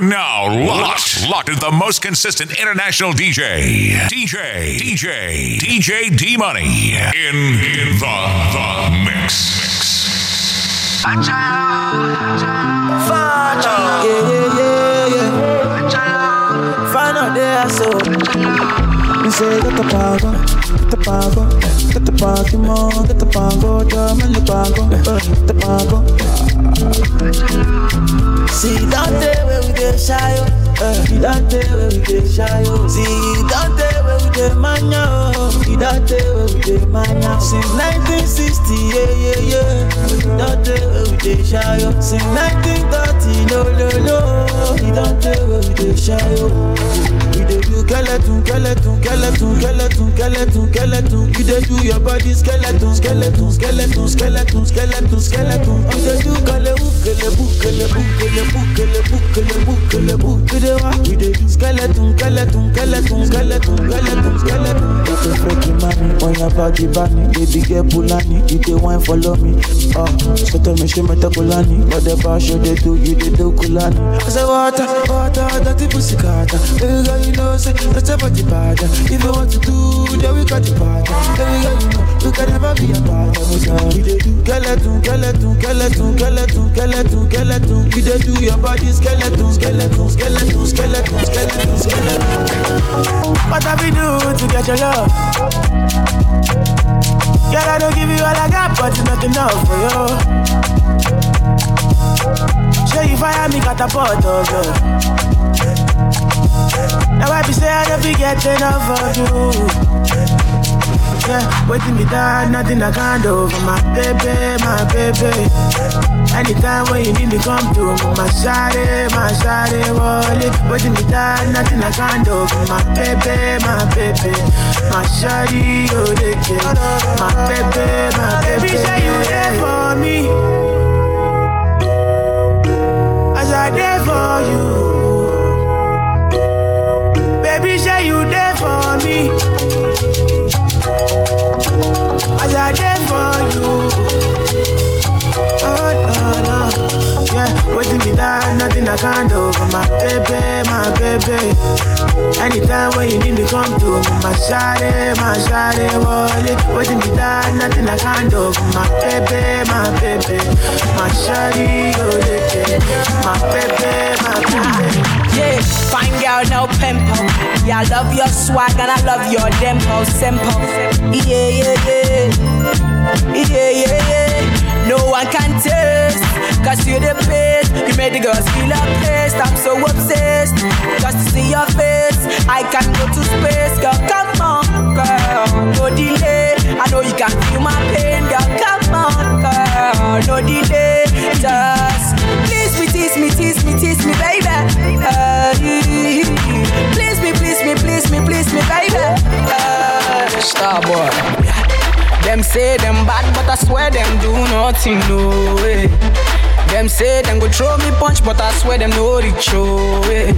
You're now locked, locked into the most consistent international DJ, DJ, DJ, DJ D Money in, in the, the mix. Say, get the pago, get the pago, get the pago, uh, the pago. See, that day where we get shy, uh, that day where we get shy. See, that day oh, see that day we get mania. Since 1960, yeah, yeah, yeah. Where we get shy, oh. Since 1930, no, no, no. Where we shy, oh. We dey do skeleton, skeleton, skeleton, skeleton, skeleton, skeleton. You dey do your body skeleton, skeleton, skeleton, skeleton, skeleton, skeleton. You dey do kele kele bu, kele bu, kele bu, kele bu, kele bu, kele bu. You dey dey do skeleton, skeleton, skeleton, skeleton, skeleton. You dey freaky money on your body, bunny. Baby girl Pulani, you dey wine follow me. Ah, oh, scatter me, she me takulani. Whatever show they do, you dey do kulani. I say water, water, dirty pussy carter. Baby girl, you know say that's about the bad. If you want to do, then we got the bad. Baby girl, you know you can never be a bad. We dey do skeleton, skeleton, skeleton, skeleton, skeleton, skeleton. You dey do your body skeleton, skeleton, skeleton, skeleton, skeleton, skeleton. What have we do to get your love? Girl, I don't give you all I got, but it's not enough for you. Show you fire me got catapult, oh girl. Now I be say I don't forget enough of you. Yeah, waiting me down, nothing I can't do for my baby, my baby. Anytime when you need me, come through. My shawty, my shawty, wallet. Waiting me down, nothing I can't do for my baby, my baby. My shawty, oh, they. My baby, my baby. Baby, say you there for me. As I there for you. Baby, say you there for me. As I there for you. Oh, no, no. Yeah, waiting me down, nothing I can't do for my baby, my baby. Anytime when you need me, come through. My shawty, my shawty, wallet. Waiting me down, nothing I can't do for my baby, my baby. My shawty, oh, yeah, my baby, my baby. Yeah, fine girl, no pimple. Yeah, I love your swag and I love your dimple. Simple. Yeah, yeah, yeah. Yeah, yeah, yeah. Cause you're the best. You made the girls feel taste. I'm so obsessed. Just to see your face. I can go to space. Girl, come on, girl. No delay. I know you can feel my pain. Girl, come on, girl. No delay. Just please me, tease me, tease me, tease me, baby. Uh, please me, please me, please me, please me, baby. Uh, Starboy. Them say them bad, but I swear them do nothing, no way. Them say them go throw me punch, but I swear them no reach, oh way.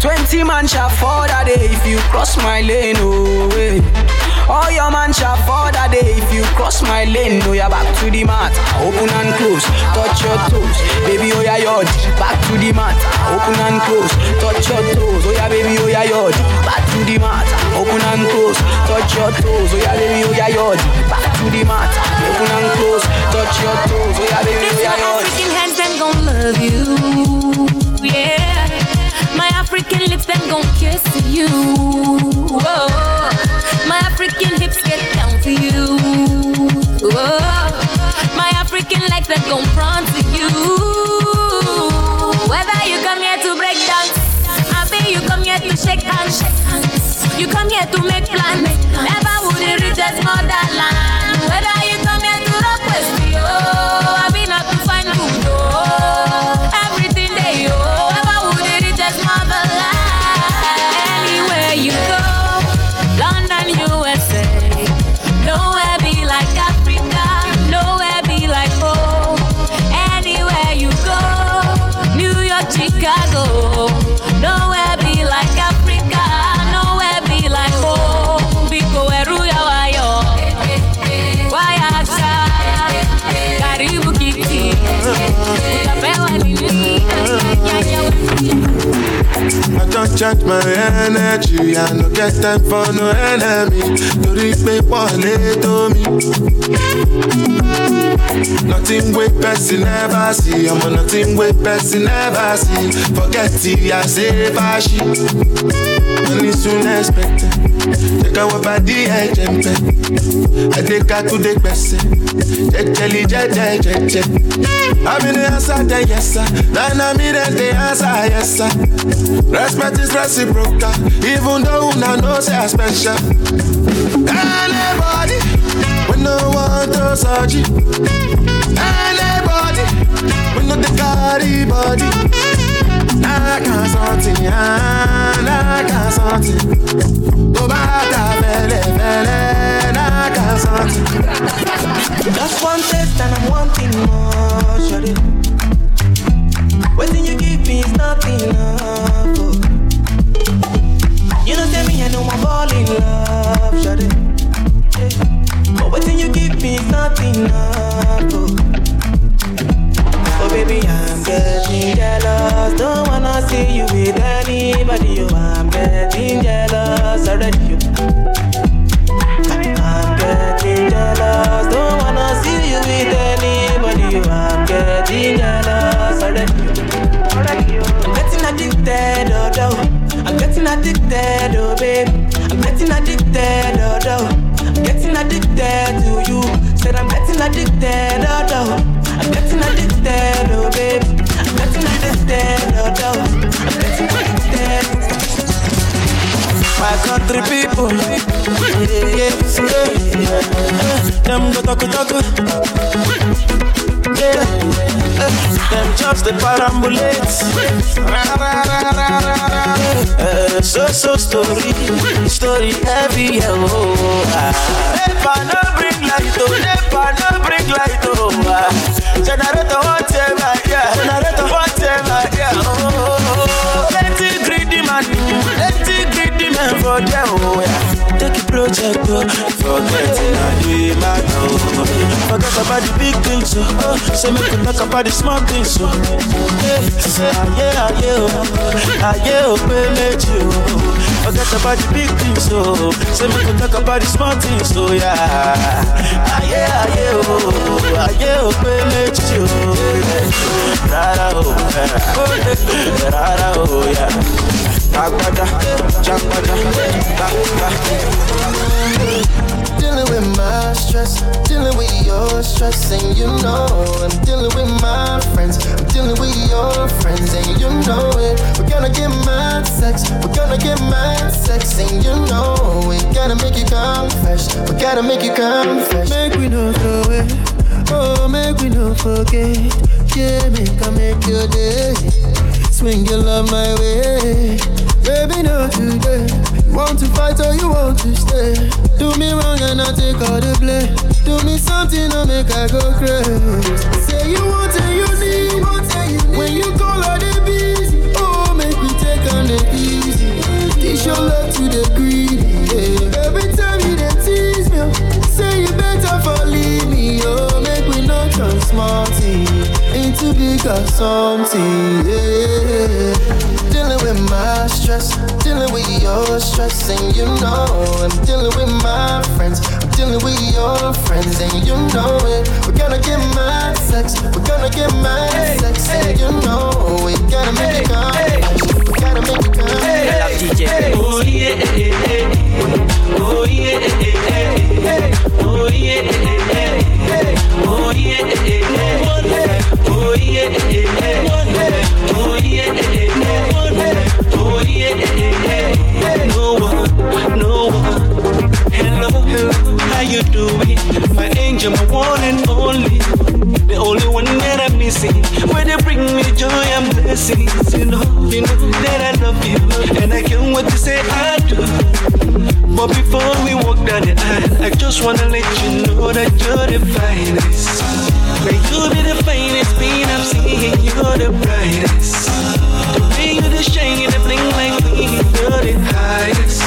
Twenty man shall fall that day if you cross my lane, oh way. All your man shall fall that day if you cross my lane. No, you're back to the mat, open and close, touch your toes, baby. Oh yeah, yod, back to the mat, open and close, touch your toes. Oh yeah, baby. Oh yeah, yod, back to the mat, open and close, touch your toes. Oh yeah, baby. Oh yeah, yod, back to the mat, open and close, touch your toes. Oh yeah, baby. Oh yeah, yod. African hands them gon' love you, yeah. My African lips them gon' kiss you. Whoa. My African hips get down for you. Whoa. My African legs that gon' front to you. Whether you come here to break dance, I think you come here to shake hands. You come here to make plans. Never would it reach a motherland. Whether you recharge my energy. I no get time for no enemy. Torí pé pọ̀lẹ́ tó mi. Nothing wey person never see. I'm on nothing wey person never see. Forget it, I say fashi. Money soon expected. Take our body, I jump I take her to the best. Jejeli, jeje, jeje. I'm in the answer, then yes sir. Then I'm in the answer, yes sir. Respect is reciprocal, even though una know say I special. Anybody, search it. Anybody, we no the carry body. Nah, can't something, nah, can't something. Go back, fele, fele, nah, can't something. Just one taste and I'm wanting more, shawty. Waiting you give me is not enough. Oh. You know tell me I know I'm all in love, shawty. Yeah. But waiting you give me is not. Oh. oh baby, I'm getting jealous. Don't wanna see you with anybody. Oh, I'm getting jealous already. I'm getting jealous. Don't wanna see you with anybody. Oh, I'm getting jealous already. I'm getting addicted, oh, oh. I'm getting addicted, oh, babe. I'm getting addicted, oh, oh. Addicted to you. Said I'm getting addicted, oh, oh. I'm getting addicted, oh, babe. I'm getting addicted, oh, oh. I'm getting addicted. My country people, yeah, yeah. Them go talk, talk, yeah. Them just the parambulate. Uh, so so story, story heavy, yeah, oh. ah. Never no bring light, oh, never no bring light, oh. ah. Generator whatever, oh yeah. Take a project, oh, I do it, oh. oh. Forget about the big things, oh. oh. Say make we talk about the small things, oh. Yeah, aye, aye, oh, aye, oh, pay méjì, oh. Forget about the big things, oh. Say make we talk about the small things, oh yeah. Aye, aye, oh, aye, oh, pay méjì, oh. Rara, oh, yeah. rara, oh, yeah. Agbada, jagbada, Dealing with my stress, dealing with your stress, and you know I'm dealing with my friends, I'm dealing with your friends, and you know it. We're gonna get mad sex, we're gonna get mad sex, and you know we gotta make you come fresh, we gotta make it come fresh. Make we no throw it, oh, make we no forget. Yeah, make I make your day. Swing your love my way. Baby, not today. You want to fight or you want to stay? Do me wrong and I take all the blame. Do me something I make I go crazy. Say you want and you need. When you call all the busy. Oh, make me take on the easy. Teach your love to the greedy. Yeah. Every time you dey tease me, oh, say you better for leave me. Oh, make we not turn thing into bigger something. Yeah. Dealing with my stress, dealing with your stress, and you know I'm dealing with my friends, I'm dealing with your friends, and you know it. We're gonna get mad sex, we're gonna get mad sex, and you know we gotta make it come, we gotta make it come. Oh yeah, oh yeah, oh yeah, oh yeah, oh yeah, oh yeah, oh yeah, no one, no one. No one Hello, hello, how you doing? My angel, my one and only, the only one that I'm missing. Where they bring me joy and blessings, you know, you know that I love you, and I can't wait to say I do. But before we walk down the aisle, I just wanna let you know that you're the finest. May you be the finest being I'm seeing, you're the brightest. The way you the shine, you the bling like me, you're the highest.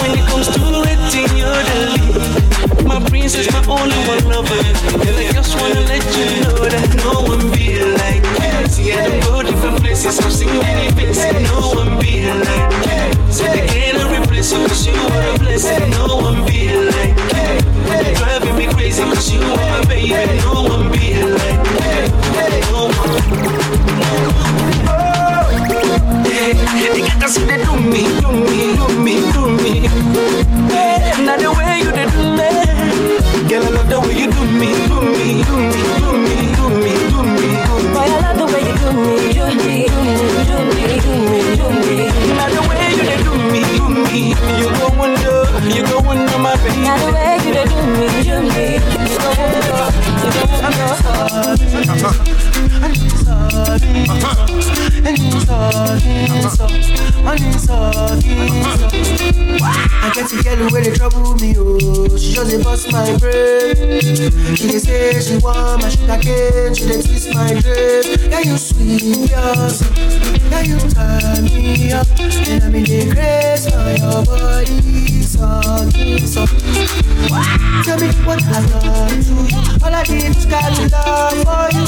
When it comes to rating, you're the lead. My princess, my only one lover. And I just wanna let you know that no one be like you messy. I don't go different places. I've seen many faces. No one be like you. Said they can't replace you cause you were a blessing. No one be like you. You're driving me crazy cause you are my baby. No one be like you. No one. Yeah, they got us they do me, do me, do me, do me. Yeah, not the way you did me. Girl, I love the way you do me, do me, do me, do me, do me do me, do me, do me, do me, do me, do me. Now the way you do me, do me, wonder. You go on my baby. Now the way you do me, do me. You go on to you go on to I'm sorry, I'm sorry, I'm sorry, so I'm sorry. I get to get away the trouble me, oh. She just bust my brain. She dey say she want my sugar cane, she dey twist my dress. Yeah, you sweet, yeah, yeah, you turn me up, and I'm in the grace for your body sucking, so. Tell me what I done to you. All I did was got love for you.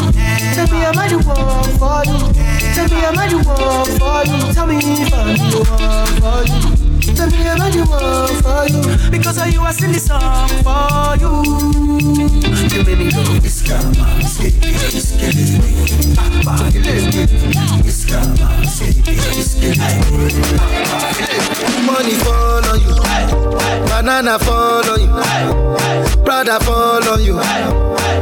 Tell me I'm the one for you. Tell me I'm the one for you. Tell me if I'm the one for you. Tell me I'm the one for you. Because of you, I sing this song for you. You made me go, it's karma, skate, getting me. Papa, it's karma, skate, getting me. Money fall on you, banana fall on you, Prada fall on you,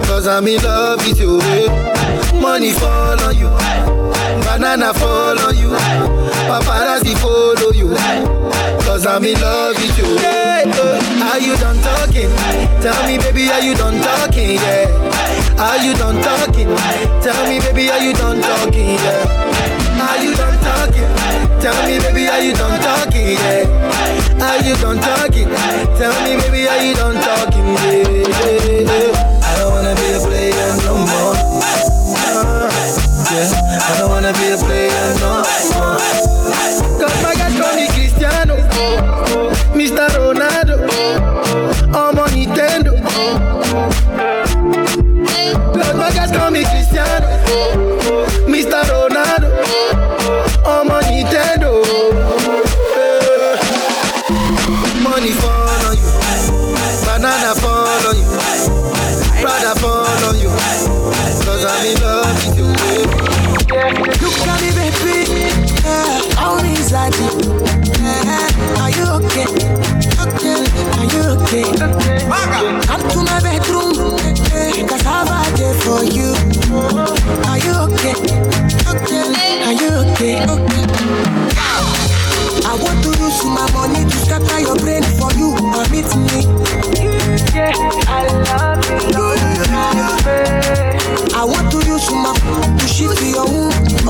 cause I'm in love with you. eh. Money fall on you, banana fall on you, paparazzi you, cause I'm in love with you. Yeah, are you done talking? Tell me, baby, are you done talking? Yeah, are you done talking? Tell me, baby, are you done talking? Yeah, are you done talking? Tell me, baby, are you done talking? Yeah. Are you done talking? Tell me, baby, are you done talking? Yeah,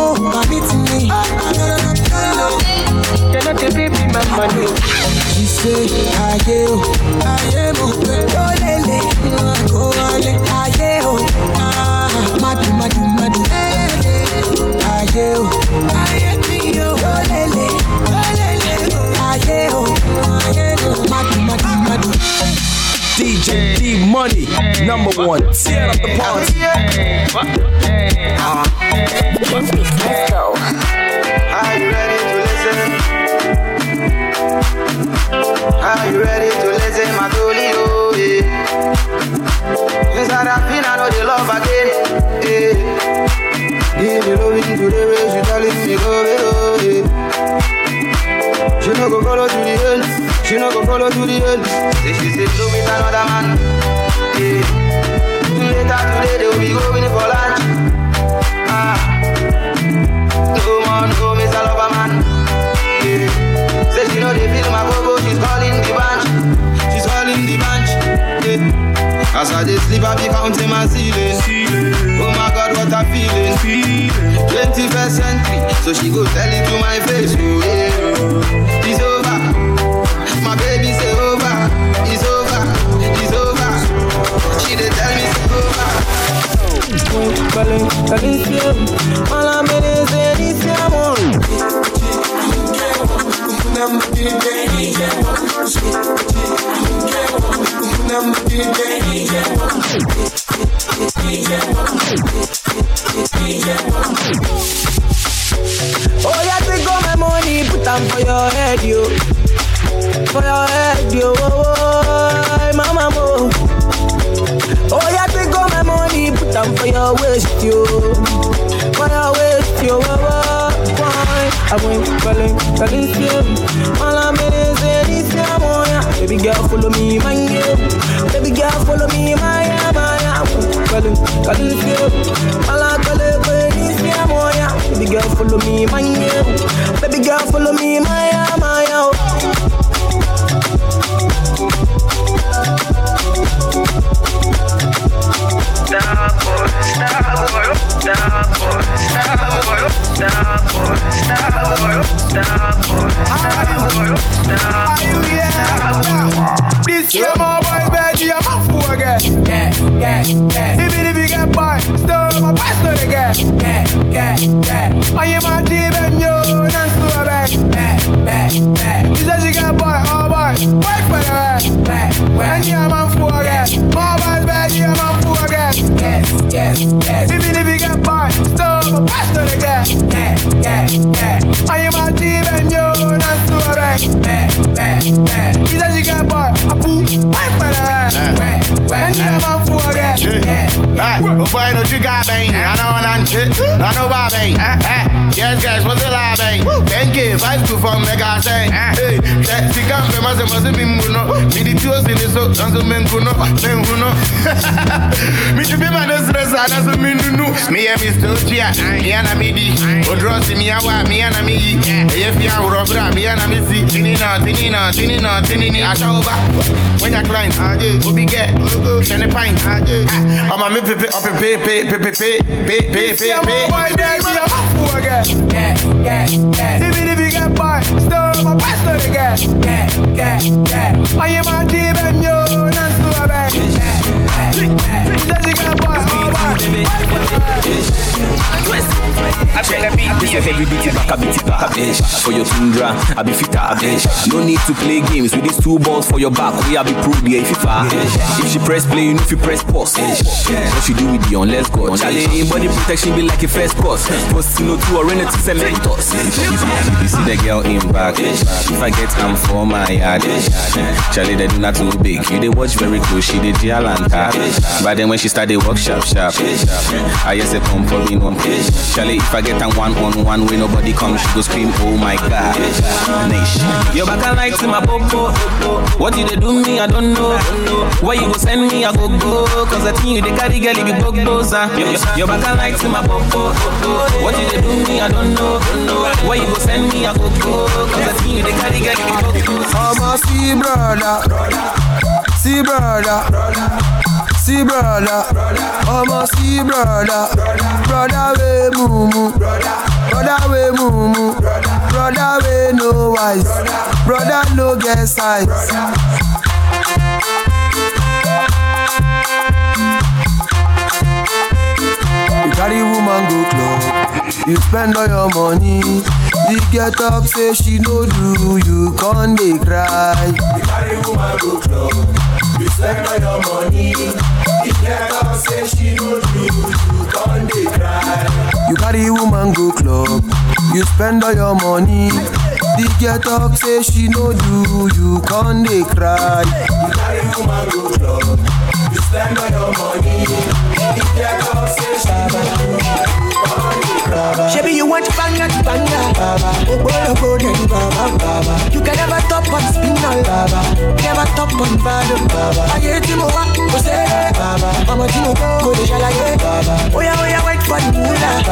Oh, permit me. Cannot the baby. She say, Aye, oh, aye, oh, oh, Money, number one. Tear up the party. Are you ready to listen? Are you ready to listen, my dolly? Oh, yeah. Inside that pin, I know the love again. Yeah. Give me loving to the way she telling me go, oh, yeah. She no go follow to the end. She no go follow to the end. Say she say no with another man. Yeah. Later today they will be going for lunch. Ah. No man, no Mr. Lover man. Yeah. Say she know they feel my go she's calling the bunch. She's calling the bunch. Yeah. As I just sleep, I be counting my ceiling. Oh my God, what I'm feeling. 21st century, so she go tell it to my face. Oh yeah, it's over. My baby say over. It's over. It's over. She dey tell me it's over. Oh, yeah, take all my money, put them for your head, yo. For your head, yo. Oh, mama, mo. Oh, yeah, take all my money, put them for your waist, yo. For your waist, yo. Oh? I went calling, yo. All I'm in is yeah, boy. Baby girl, follow me, man, yo. Baby girl, follow me, my, yeah, my, yeah. Calling, calling, yo. All I'm calling, yeah, boy. Baby girl, follow me, my, yeah. Baby girl, follow me, my, my. Star boy, star boy, this bad, you fool again. Even if you get still my I am You said you get all for the rest. Fool again. My boy's bad, you fool again. Yes, yes, yes. Even if you step by stop, faster the gas. Yeah, yeah, yeah. I am a demon, you're not to a wreck. Yeah, yeah, yeah. He's a chicken boy, a fool, I'm for that. When you have a fool again. Yeah, yeah. Boy, no chica, bang. I know what I'm shit. I know what bang. Yes, guys, what's the lie, bang? Thank you, five to four mega sing. Hey, that chicken famous, it must be Muno. Me the two in this hook, and so men who know, men who know. Me to be my dress, and as a men who know mi yɛ mi stotia mi yɛ na mi di odurɔsi mi yɛ wa mi pay, pay, pay, pay, pay, pay, pay, pay, pay, pay. na mi si tini na tini na tini na tini ni asawoba wenya client obi gɛ sɛni pint ɔmɔ mi pepe ɔpepepe pepepe pepepe. Dibi dibi get by, still my pastor again. Get, get, get. I am a demon, yo, not so bad. Dibi dibi get by. She she bitch. For your tundra, I be fitter, bitch. No need to play games with these two balls for your back. We I be pro the FIFA. If she press play, you know if you press pause. Eh. What you do with the on, let's go. Charlie, body protection be like a first course. Post no two or rent to selectors. You see the girl in back. Eh. If I get am for my yard. Charlie, they do not too big. You they watch very close, she did Gialanta. But then when she start, they work sharp, sharp. I just say come for me, no. Charlie, if I get a one on one way nobody come, she go scream, oh my god. Nation. Your back and lights in my popo. What you they do me, I don't know. Why you go send me, I go go. Cause I think you they carry girl, you be bug ah. boza. Your back and lights in my popo. What you they do me, I don't know. Why you go send me, I go go. Cause I think you they carry girl, you bug boza. I'm a see brother, see brother, see brother. I'm a see brother, brother we mumu, brother we mumu, brother we no wise, brother no get size. You carry woman go club, you spend all your money. The get up say she no do, you con dey cry. You carry woman go club, spend all your money. The up say she no do, you con dey cry. You carry woman go club, you spend all your money. The get up say she no do, you con dey cry. You carry woman go club, you spend all your money. The get up say she no do, you Shabby, you want banger, banger. Obolo golden. You can never top on spinal. Never top on bottom. Ayé tí mo wá kò sé. Ọmọ tí mo kó kò lè ṣàlàyé. Oya oya wait for the moolah.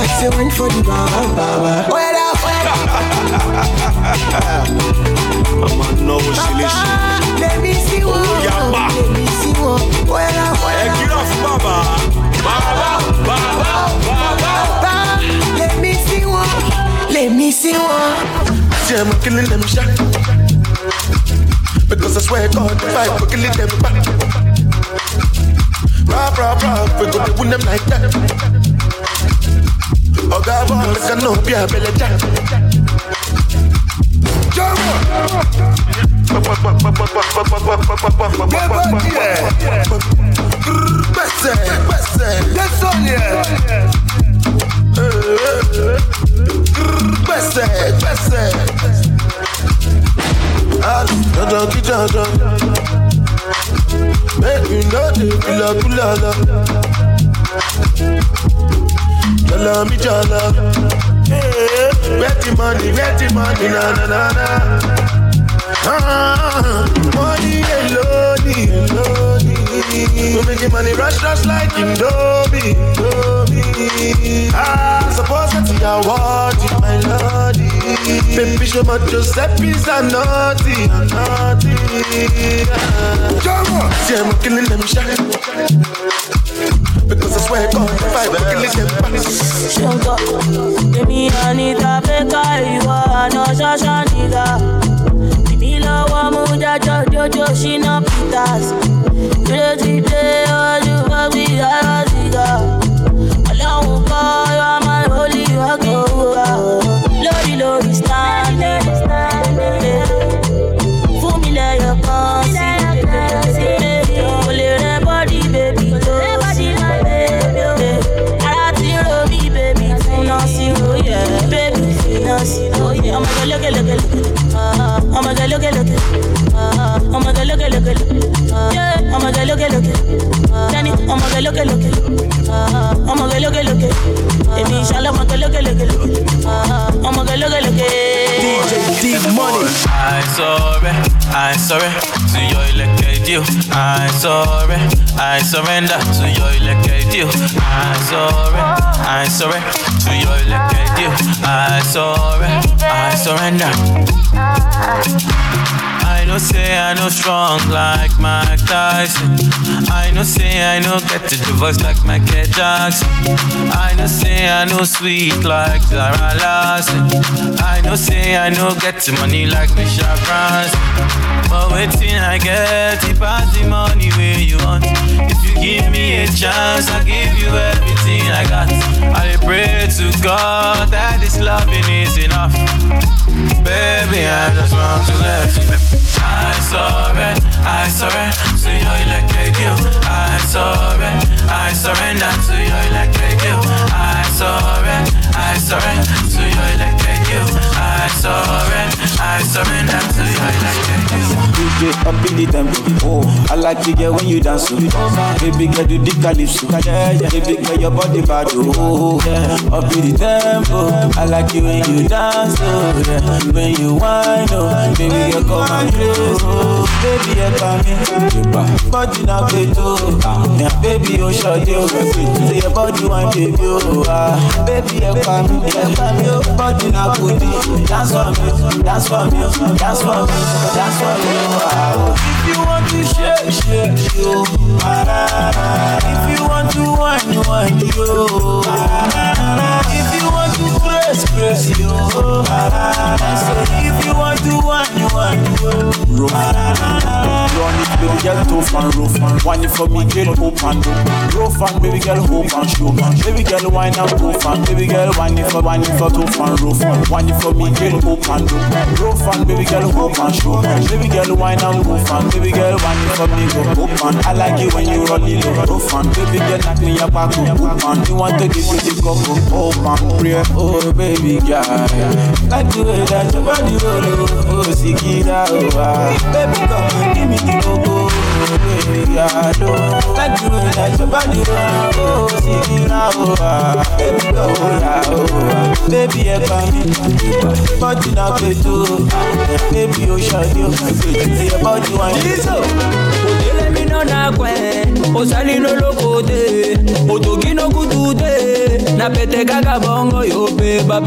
I say wait for the baba. Oya la oya. Mama náwó sílé sí. Let me see Olùyàpá. Let me see Oya la oya. Ẹ kí lọ fún bàbá. Baba, Let me see one Let me see one See, I'm killing them shot. Because I swear God, if I for killing them back. Rah, rah, rah, we go to them like that. Oh, God, boy, I can know, be a belly jack. Gbèsè, Pese, pese, de sonye Pese, pese Ali, jajan ki jajan Make you know the kula kula la Jala mi jala. Wetty money, wetty money, na na na na. Ah, Money alone, money. We make the money rush, rush like him Dobby, Dobby I ah, suppose that we are worthy, my lordy. Baby, show my Giuseppe's a naughty, a naughty. Jumbo! See, I'm killing them shit Because I swear God, if I'm killing them back Give me a nigga, peka iwa, anosha shanida Kimi lowa muda, jojo, joshina pitas Kẹ́ni ọmọge lókè lókè. Ọmọge lókè lókè. Èmi ìṣàlẹ̀ ọmọge lókè lókè lókè. Ọmọge lókè lókè. DJ D Money. I sorry, I sorry to your elected deal. I sorry, I surrender to your elected deal. I sorry, I sorry to your elected deal. I sorry, I surrender. I know say I know strong like Mike Tyson. I know say I know get to the voice like Michael Jackson. I know say I know sweet like Zara Larsson. I know say I know get to money like Michelle Branson. But waiting I get it pass the money where you want. If you give me a chance, I'll give you everything I got. I pray to God that this loving is enough. Baby, I just want to let you I sorry, I surrender to your electric you. I sorry, I surrender to your electric you. I sorry, I surrender to your electric you. I sorry, I surrender to your electric you. DJ up in the tempo. Oh, I like to get when you dance. Oh. Baby girl do the calypso. Yeah, yeah. Baby girl your body bad. Oh, yeah. Up in the tempo. I like you when you dance. Oh, yeah. When you whine. Oh, baby girl come and play. Oh, baby you come Body now play too. Yeah, baby you short you. Say your body wine baby. Oh, ah. baby you come in. Yeah, come in. Body now put it. Dance for me. Dance for me. Oh. Dance for me. Dance for me. Wow. If you want to shake, shake, yo. Ah. If you want to whine, whine, yo. Ah. If you want to press, press. If you want to whine, whine, yo. Run it, baby girl, tough and rough. It for me, girl, hope and dope. Rough and baby girl, hope and show. Baby girl, whine and tough and baby girl, whine it for, whine it for tough and rough. It for me, girl, hope and dope. Rough and baby girl, hope and show. Baby girl, whine and move and baby girl, whine it for me, go hope and I like it when you roll it low, rough and baby girl, knock me up back, hoop and you want to give you the cup of hope and pray, oh baby girl. Like the way that your body roll, oh, oh, Sikira, oh, ah. Baby, come and give me the coco, oh, baby you. No na osali no lokote, otoki no kutute, na pete kaka bongo yo pe ba.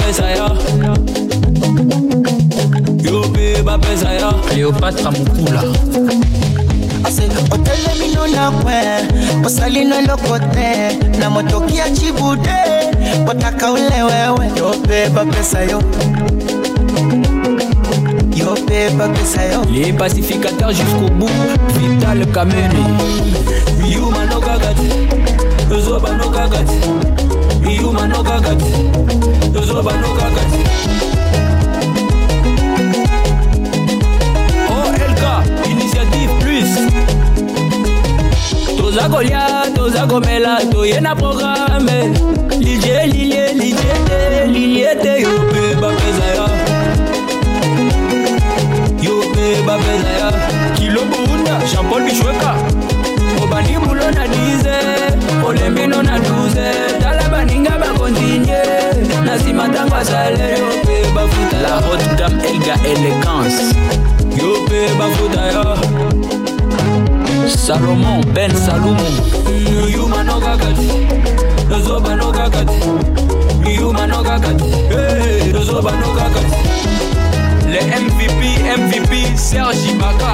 Yo pe ba ya. Cleopatra Mukula. aselo otelemino nakwe osalino eloko te na motoki ya chibude. Botaka ule wewe yo mpe bapesa yo. Yo mpe bapesa yo. Les pacificateurs jusqu'au bout vital kamene. Yuma nokaka te ezoba nokaka te yuma nokaka te ezoba nokaka te Toza kolia, toza komela, toye na programme. Lilie, lilie, lilie te, lilie te, yo ben salumu yuma les MVP MVP Serge Ibaka.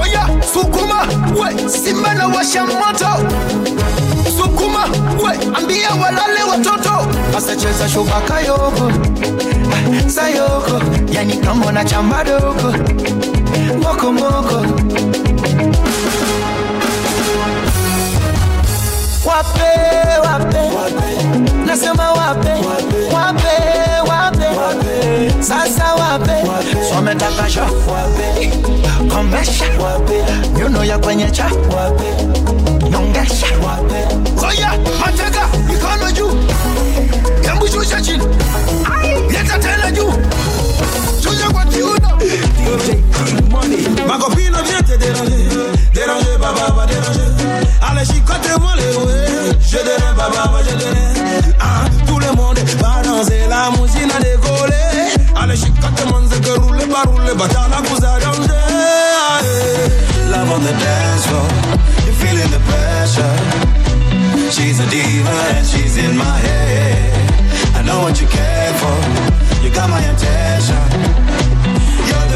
Oya Sukuma. We Simba washa moto. Sukuma. We ambia walale watoto. Asacheza shubaka yoko. Ah, sayoko. moko moko. Wape wape, nasema wape. Wape wape, sasa wape. Swametaka wape. Kombesha. Wape. Nyuno ya kwenye cha. Wape. Nyongesha. Wape. Koya mateka mikono juu. Yambushusha chini. Ma copine vient te déranger, déranger, baba va déranger. Allez, chicote-moi les roues, eh. je dirais, baba va je dirais. Ah, tout le monde va danser, la musique a décollé. Allez, chicote-moi, c'est que roule, pas roule, batana, vous a danger. Love on the dance floor, you're feeling the pressure. She's a diva and she's in my head. I know what you care for, you got my attention.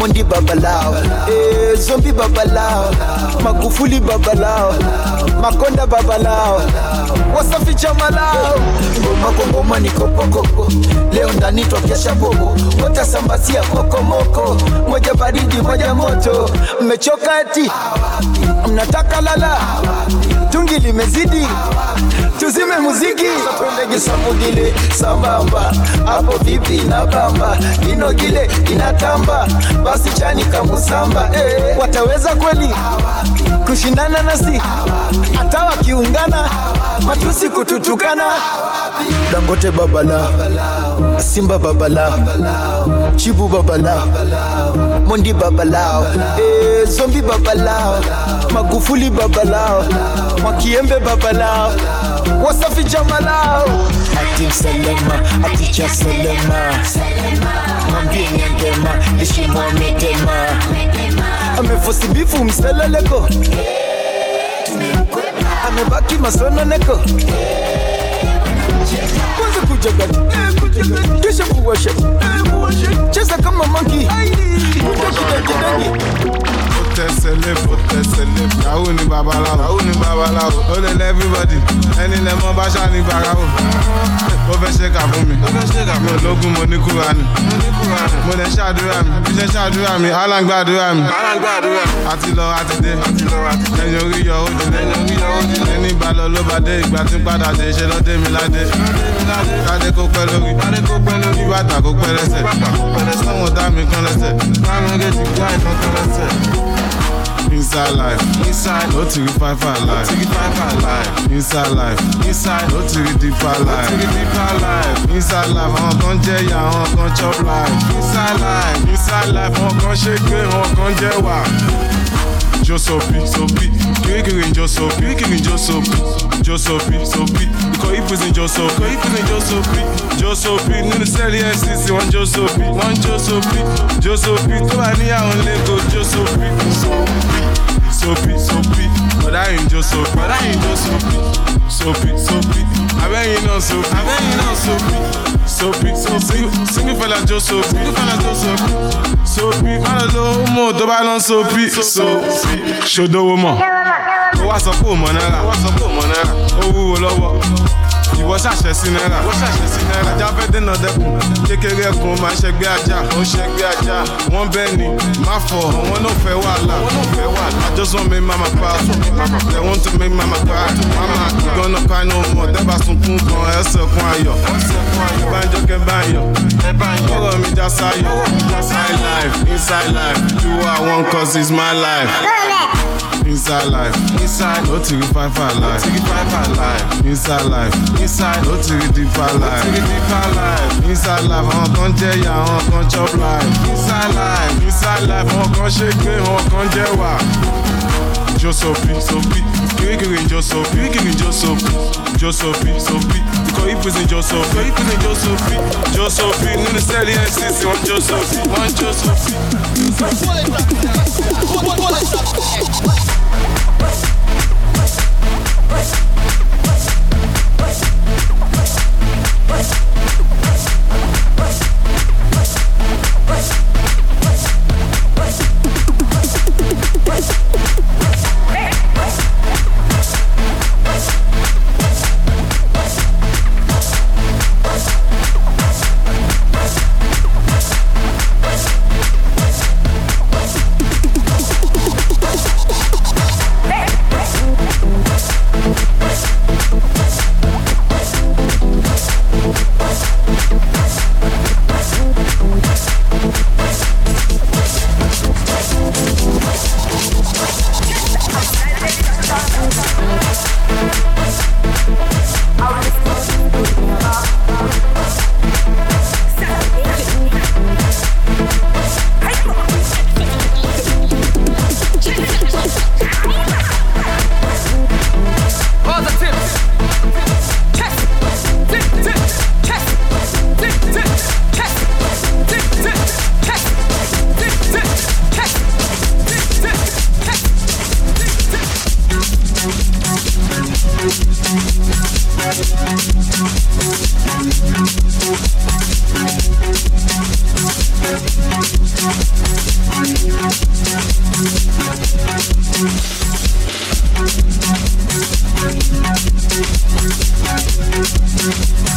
mondi babalao eh, zombi babalao magufuli babalao makonda babalao wasafi chamalao ngoma kwa ngoma leo ndani twakesha bobo watasambazia kokomoko moja baridi moja moto. Mmechoka eti? Mnataka lala? Tungi limezidi tuzime muziki. Twendege sambamba. Hapo vipi na bamba? Inogile inatamba basi chani kamusamba eh, wataweza kweli? Kushindana nasi? Hata wakiungana matusi kututukana. Dangote babala simba babala chibu babala mondi babalao eh, zombi babalao magufuli babalao mwakiembe babalao wasafi jamalao ati mselema aticha selema. Mwambie nyangema ishimwamedema amefosibifu mseleleko. Amebaki masononeko. kwanza kujagati kisha kuwasha. Cheza kama manki tẹsẹlẹ fò tẹsẹlẹ fò. yahoo ni babaláwo. Yahoo ni babaláwo. Ó lè lẹ everybody. Ẹni lẹ mọ bá ṣá ní barawo ó fẹ́ ṣe kà fún mi. Mi. ò lógún mo ní kúra ni mo lè ṣàdúrà mi. Bí ṣe ṣàdúrà mi aláǹgbàdúrà mi. Àti lọ àti dé. Ẹyin orí yọ ó dilé ẹni bá lọ ló bá dé. Ìgbà tí ń padà dé ṣe lọ́dẹ mi ládé. Kádé kó pẹ́ lórí. Kí bàtà kó pẹ́ lẹ́sẹ̀. Sọ́wọ́n dá mi kán lẹ́sẹ̀. Káwọn gẹ̀ẹ́sì gbá ìtàn kán lẹ́sẹ̀. Inside life, inside, no to five five life, no five five life. Inside life, inside, no to deeper life, no to deeper life. Inside life, àwọn kan jẹ́ ìyá, àwọn kan chop life. Inside life, inside life, àwọn kan ṣe gbé, àwọn kan jẹ́ wà. Jo sopi, sopi, kirikiri ń jo sopi, kirikiri ń jo sopi, jo sopi, sopi. Ikọ̀ ìpèsè ń jo sopi, ikọ̀ ìpèsè ń jo sopi, jo sopi. Nínú sẹ́ẹ̀lì FCC wọ́n jo sopi, wọ́n jo sopi, jo sopi. Tó bá níyàwó lẹ́kọ̀ọ́ jo sopi, sopi, sopi. Bọ̀dá yìí ń jo sopi, bọ̀dá yìí ń jo sopi, sopi, sopi. Abẹ́yìn náà sopi, abẹ́yìn náà sopi, sopi. Single fella jo sopi, single fella jo sopi. Má lọ lo homo tó bá lọ sopi, sopi. Ṣòdowó mọ̀, ó wá sọ pé ò mọ̀ náírà, ó wá sọ pé ò mọ̀ náírà. Ó wúwo lọ́wọ́ ìwọ ṣàṣẹ sí náírà. Náírà. Ajá fẹ́ dènà dẹkùn kékeré ẹkùn máa ṣẹgbẹ́ ajá. Ó ṣẹgbẹ́ ajá. Wọ́n bẹ́ẹ̀ ni. Má fọ. Náà fẹ́ wàhálà. Àwọn náà fẹ́ wàhálà. I just want make mama pa. They want to make mama pa. Mama gonna cry dẹ́gbà sunkún kan. Ẹsẹ̀ kún ayọ̀. Banjo kẹ báyọ̀ ọ̀rọ̀ mi já sáyọ̀. Inside life. Inside life. Do what want cause it's my life. Inside life, inside, no to five life, five life. Inside life, inside, no to deeper life, deeper life. Inside life, àwọn kan jẹ́ ìyá, àwọn kan chop life. Inside life, inside life, àwọn kan ṣe gbé, àwọn kan jẹ́ wà. Sopi, kirikiri ń Kiri Joseph, Kiri Joseph, Joseph, Sophie. Because if it's in Joseph, because if it's in Joseph, Joseph, no the Sally and Sissy, I'm Joseph, I'm Joseph. Jo sopi.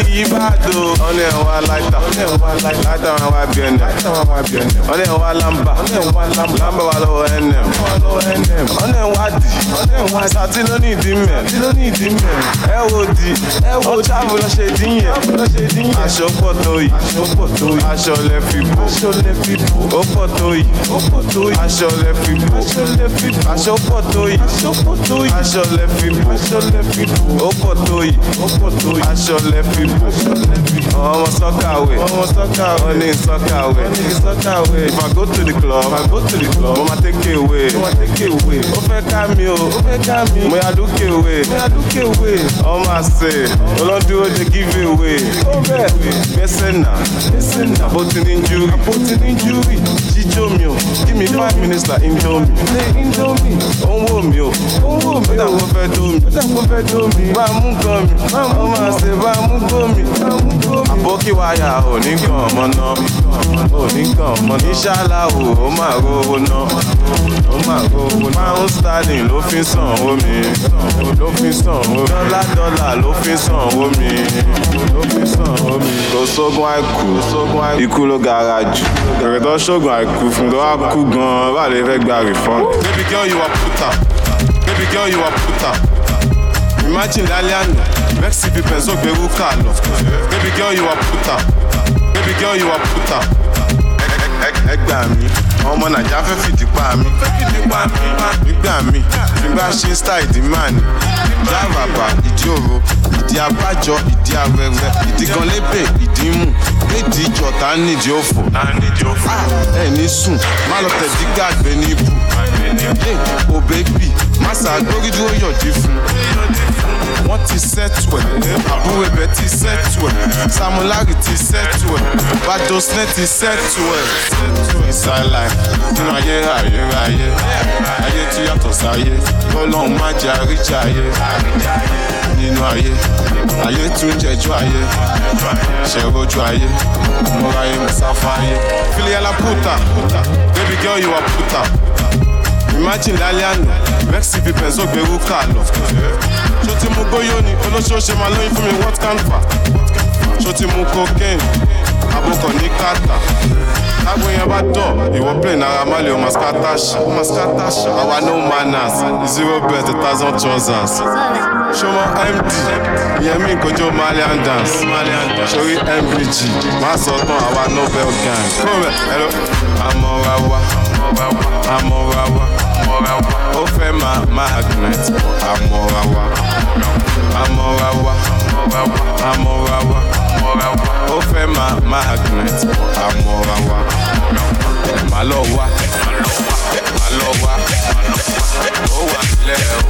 MD Ibado. Ọ̀nà ẹ̀wà láìta, láìta wọn wá bí ẹnẹ̀. Ọ̀nà ẹ̀wà lámbà, lámbà wà lọ́wọ́ NM. Ọ̀nà ẹ̀wà dì, sàtí ló ní ìdí mẹ̀. Ẹ wo di, ó tábù lọ ṣe dín yẹn. Aṣọ pọ̀ tó yìí, aṣọ lẹ fi bò. Ó pọ̀ tó yìí, aṣọ lẹ fi bò. Aṣọ pọ̀ tó yìí, aṣọ lẹ fi bò. Ó pọ̀ tó yìí, aṣọ lẹ fi bò. Ọmọ sọ́kàwé, wọ́n ní sọ́kàwé. If I go to the club, if I go to the club. Mama take away. Ó fẹ́ ká mi o, mo yà dúkè away. Ọmọ àṣẹ, olódúró dey give away. Gbẹ́sẹ̀ nà, bó ti ní injury. Jíjó mi o, give me five minutes like indomie. Ó ń wò mí o, ó dà kó fẹ́ dó mi. Bá a mú gan mi, ọmọ àṣẹ bá a mú gbó mi. Àbókí wáyà ò ní gan ọmọ náà. Ò ní gan ọmọ náà. Ìṣàlá o, ó máa rówó náà. Ó máa rówó náà. Pound sterling ló fi sàn omi. Ló fi sàn omi. Dọ́là dọ́là ló fi sàn omi. Ló fi sàn omi. Kò sógun àìkú. Ikú ló gara jù. Kẹ̀kẹ́ tó ṣógun àìkú fún tó wá kú gan-an. Báwo lè fẹ́ gba refund? Baby girl, you are puta. Baby girl, you are puta. Imagine lálẹ́ àná, Pẹ̀sọ́ gbẹ̀rú kà lọ. Baby girl, you are puta. Baby girl, you are puta. Ẹ gbà mí, ọmọ Nàìjà fẹ́ fìdí pa mí. Nígbà mí, nígbà ṣe style ìdí máa ní. Ìdí àràbà, ìdí òro, ìdí abájọ, ìdí awẹ́wẹ́, ìdí gan lébè, ìdí mù. Nídìí ìjọta nídìí òfò. Ẹ ní sùn, má lọ tẹ̀dí gàgbé ní ibù. Ò bébì, má ṣàgbórí dúró yọ̀dí fún wọ́n ti sẹ́tù ẹ̀ àbúrò ẹ̀bẹ̀ ti sẹ́tù ẹ̀ samulari ti sẹ́tù ẹ̀ badosne ti sẹ́tù ẹ̀. ìsàlàyé nínú ayé ayé ayé ayé tí yàtọ̀ sáyé. Kọ́lọ́hún má jẹ́ àríjà ayé nínú ayé ayé tún jẹjú ayé. Ṣẹ̀rojú ayé? Múra ayé musafa ayé. filiala puta. Baby girl you are puta imagine lálẹ́ àná vexy fi pẹ̀sọ́ gbẹ̀rú kà lọ. ṣó ti mu gbóyó ni olóṣooṣe máa lóyún fún mi what can fa? Ṣó ti mu cocaine abokọ̀ ní kàtà. Tágbó yẹn bá dọ̀ ìwọ play náírà má lè o máa scatter àwa no manners zero bet a thousand trousers. Ṣọmọ md ìyẹn mi kojú malian dance. Sórí mvg má sọ tán àwa nobel gang. Kúrò mẹ́ ẹ̀rọ àmọ́ra wa àmọ́ra wa ó fẹ́ máa magnet àmọ́ra wa àmọ́ra wa àmọ́ra wa ó fẹ́ máa magnet àmọ́ra wa má lọ wá má lọ wá ó wà nílẹ̀ o.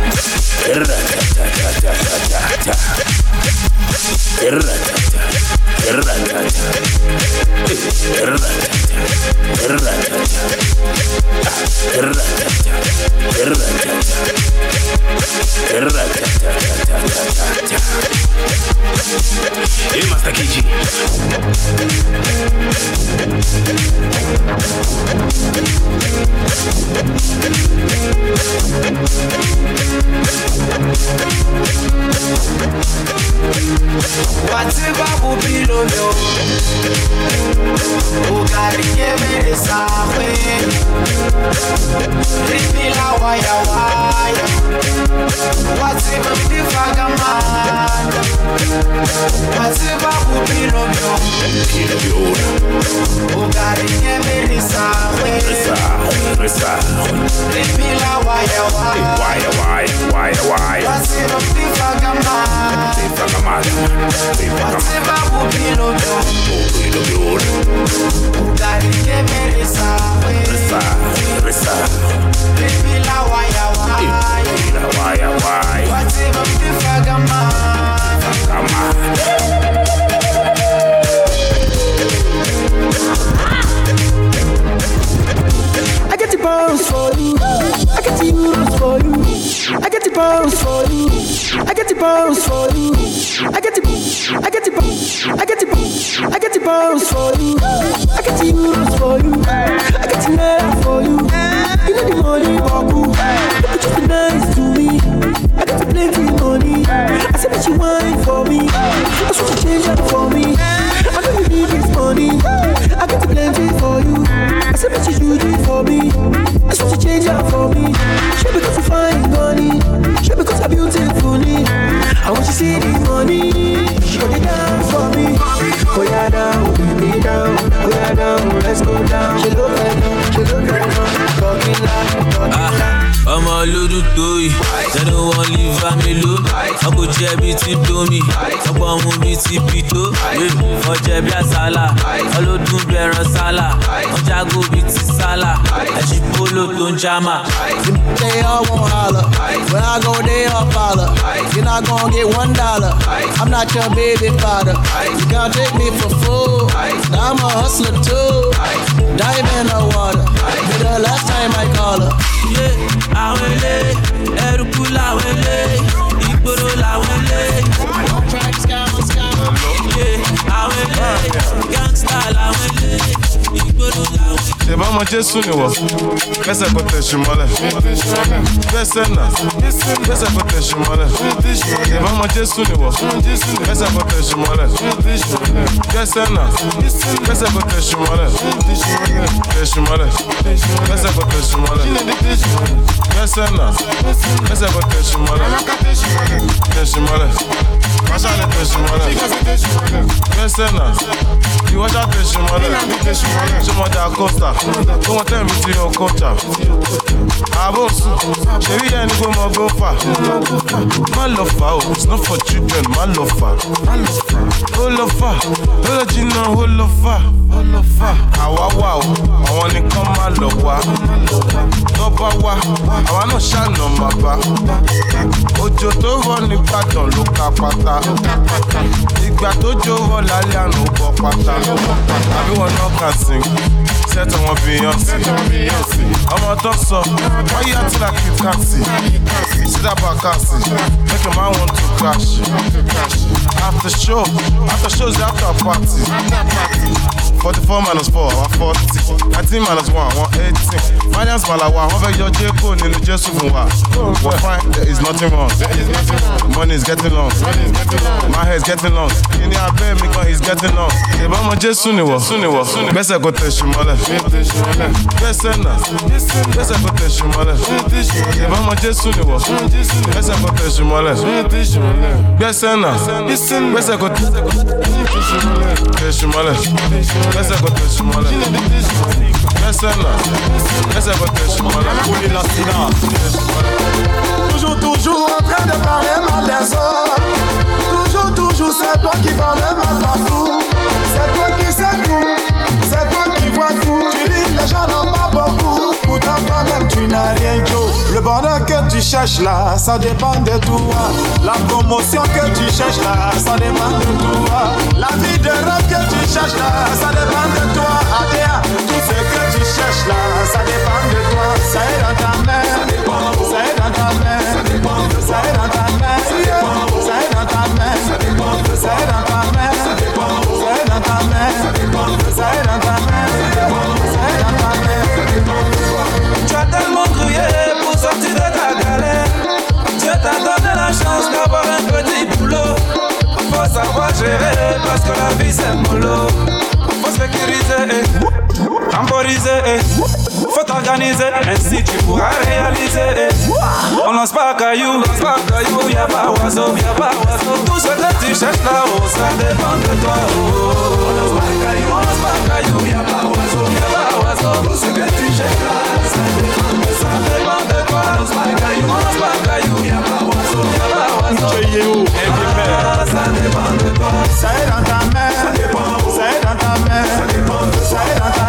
Hey, Master KG. Whatever will be the vagabond Whatever will be lo lo Ugari kemere sawe waya waya Why, why, why, why? Whatever be the vagabond Whatever will be tó yìí tẹnu wọn lè fa mi ló wọn kò jẹ bíi ti domi ọgbọ mu bíi ti pito wọn jẹ bí àsálà ọlọdún bí ẹran sálà jágó bíi ti sálà ẹṣin polo tó ń jámà. They all won't holler. When I go, they all follow. You're not gonna get one dollar. I'm not your baby father. You can't take me for fool. I'm a hustler too. Dive in the water. Be the last time I call her. Yeah, ilé ẹrùkú ìgboro làwọn ilé. Yeah, àwọn ilé gangsta làwọn ilé ìgboro làwọn ilé. ṣèbá ọmọ jésù nìwọ gbẹsẹ kò mọlẹ. Gbẹsẹ nà. Gbẹsẹ kò tẹsí mọlẹ. Ṣèbá ọmọ jésù nìwọ gbẹsẹ kò mọlẹ. Gbẹsẹ nà. Gbẹsẹ kò tẹsí mọlẹ. Mọlẹ. Gbẹsẹ kò mọlẹ. Gbẹsẹ nà. Gbẹsẹ kò tẹsí mọlẹ. Mọlẹ wàṣà lè tẹsí mọlẹ gbẹsẹ nà ìwọ́ṣà tẹsí mọlẹ ṣọmọdé àkọsà kó wọn tẹ̀ mí sí ọkọ̀ọ̀tà. àbò sùn ṣèbí yẹn ni kó mọ gbó fà. má lọ fà o it's not for children má lọ fà. ó lọ fà ó lọ jìnnà ó lọ fà. àwa wà o àwọn nìkan má lọ wá. tó bá wá àwa náà ṣàna máa bá. òjò tó rọ nìbàdàn ló ka pátá. ìgbà tó jó rọ lálẹ́ àná ó bọ́ pátá. Àbí wọn náà kà sí sẹ́tọ̀ wọn bíyànsì. ọmọ tó sọ wáyé àti làkì kàsì. sídà bàkàsì make a man want to crash. after show after show is after party. forty-four minus four àwọn forty nineteen minus one àwọn eighteen finance malawa wọ́n fẹ́ yọ jẹ́kọ̀ nínú jésù fún wa. but fine there is nothing wrong. money is getting long. my hair is getting long. ìní abẹ́ mi kan is getting long. ìbá ọmọ jésù nìwọ gbẹ́sẹ̀ kò tẹ̀sí mọ́lẹ̀. gbẹ́sẹ̀ náà gbẹ́sẹ̀ kò tẹ̀sí mọ́lẹ̀. ìbá ọmọ jésù nìwọ gbẹ́sẹ̀ kò tẹ̀sí mọ́lẹ̀. gbẹ́sẹ̀ náà gbẹ́sẹ̀ kò tẹ̀sí mọ́lẹ̀. gbẹ́sẹ̀ kò tẹ̀sí mọ́lẹ̀. gbẹ́sẹ̀ náà gbẹ́sẹ̀ Toujours, toujours en train de parler mal des autres. Toujours, toujours, c'est toi qui parles mal partout. C'est toi qui sais tout, c'est toi qui vois tout. Tu dis les gens n'ont pas beaucoup, pourtant toi-même tu n'as rien Joe. Le bonheur que tu cherches là, ça dépend de toi. La promotion que tu cherches là, ça dépend de toi. La vie de rêve que tu cherches là, ça dépend de toi. Adéa, tout ce que tu cherches là, ça dépend de toi. Ça est dans ta main, ça est dans ta main, ça est dans ta main, ça est dans ta ça est dans ta main, ça est dans ta main, ça est dans ta main, ça est dans ta main. As pour sortir de ta galère. Dieu t'a donné la chance d'avoir un petit boulot. Faut savoir gérer parce que la vie c'est mollo. Faut sécuriser, temporiser, faut t'organiser, ainsi tu pourras réaliser. On lance pas caillou, lance pas caillou, y'a pas oiseau, y'a pas oiseau. Tout ce que tu cherches là-haut, ça dépend de toi. Oh. On lance pas caillou, on lance pas caillou, y'a pas oiseau, y'a pas oiseau. Tout ce que tu cherches là, ça dépend de ça ça dépend de toi. Ça est dans ta main, ça dépend. Ça est dans ta main, ça dépend. Ça est dans ta main,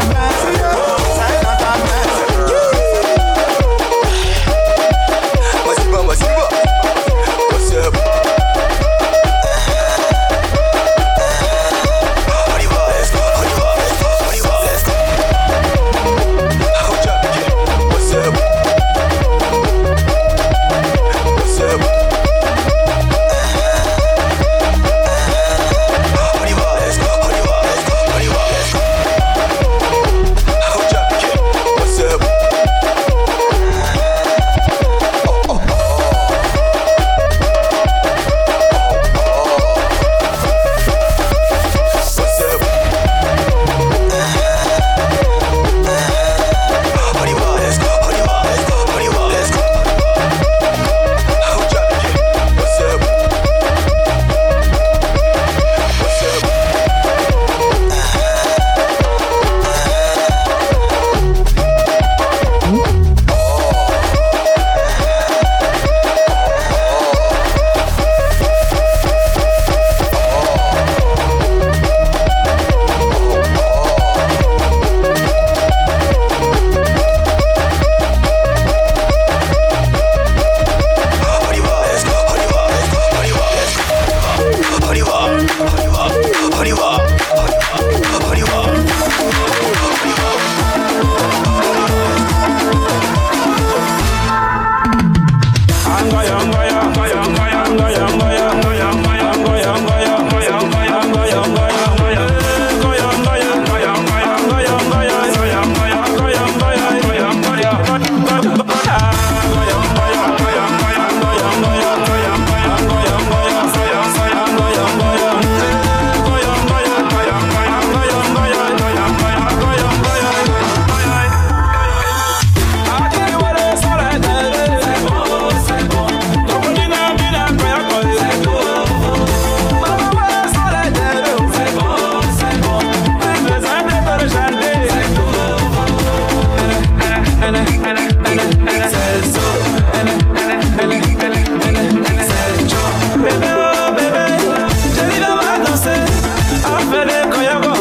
Follow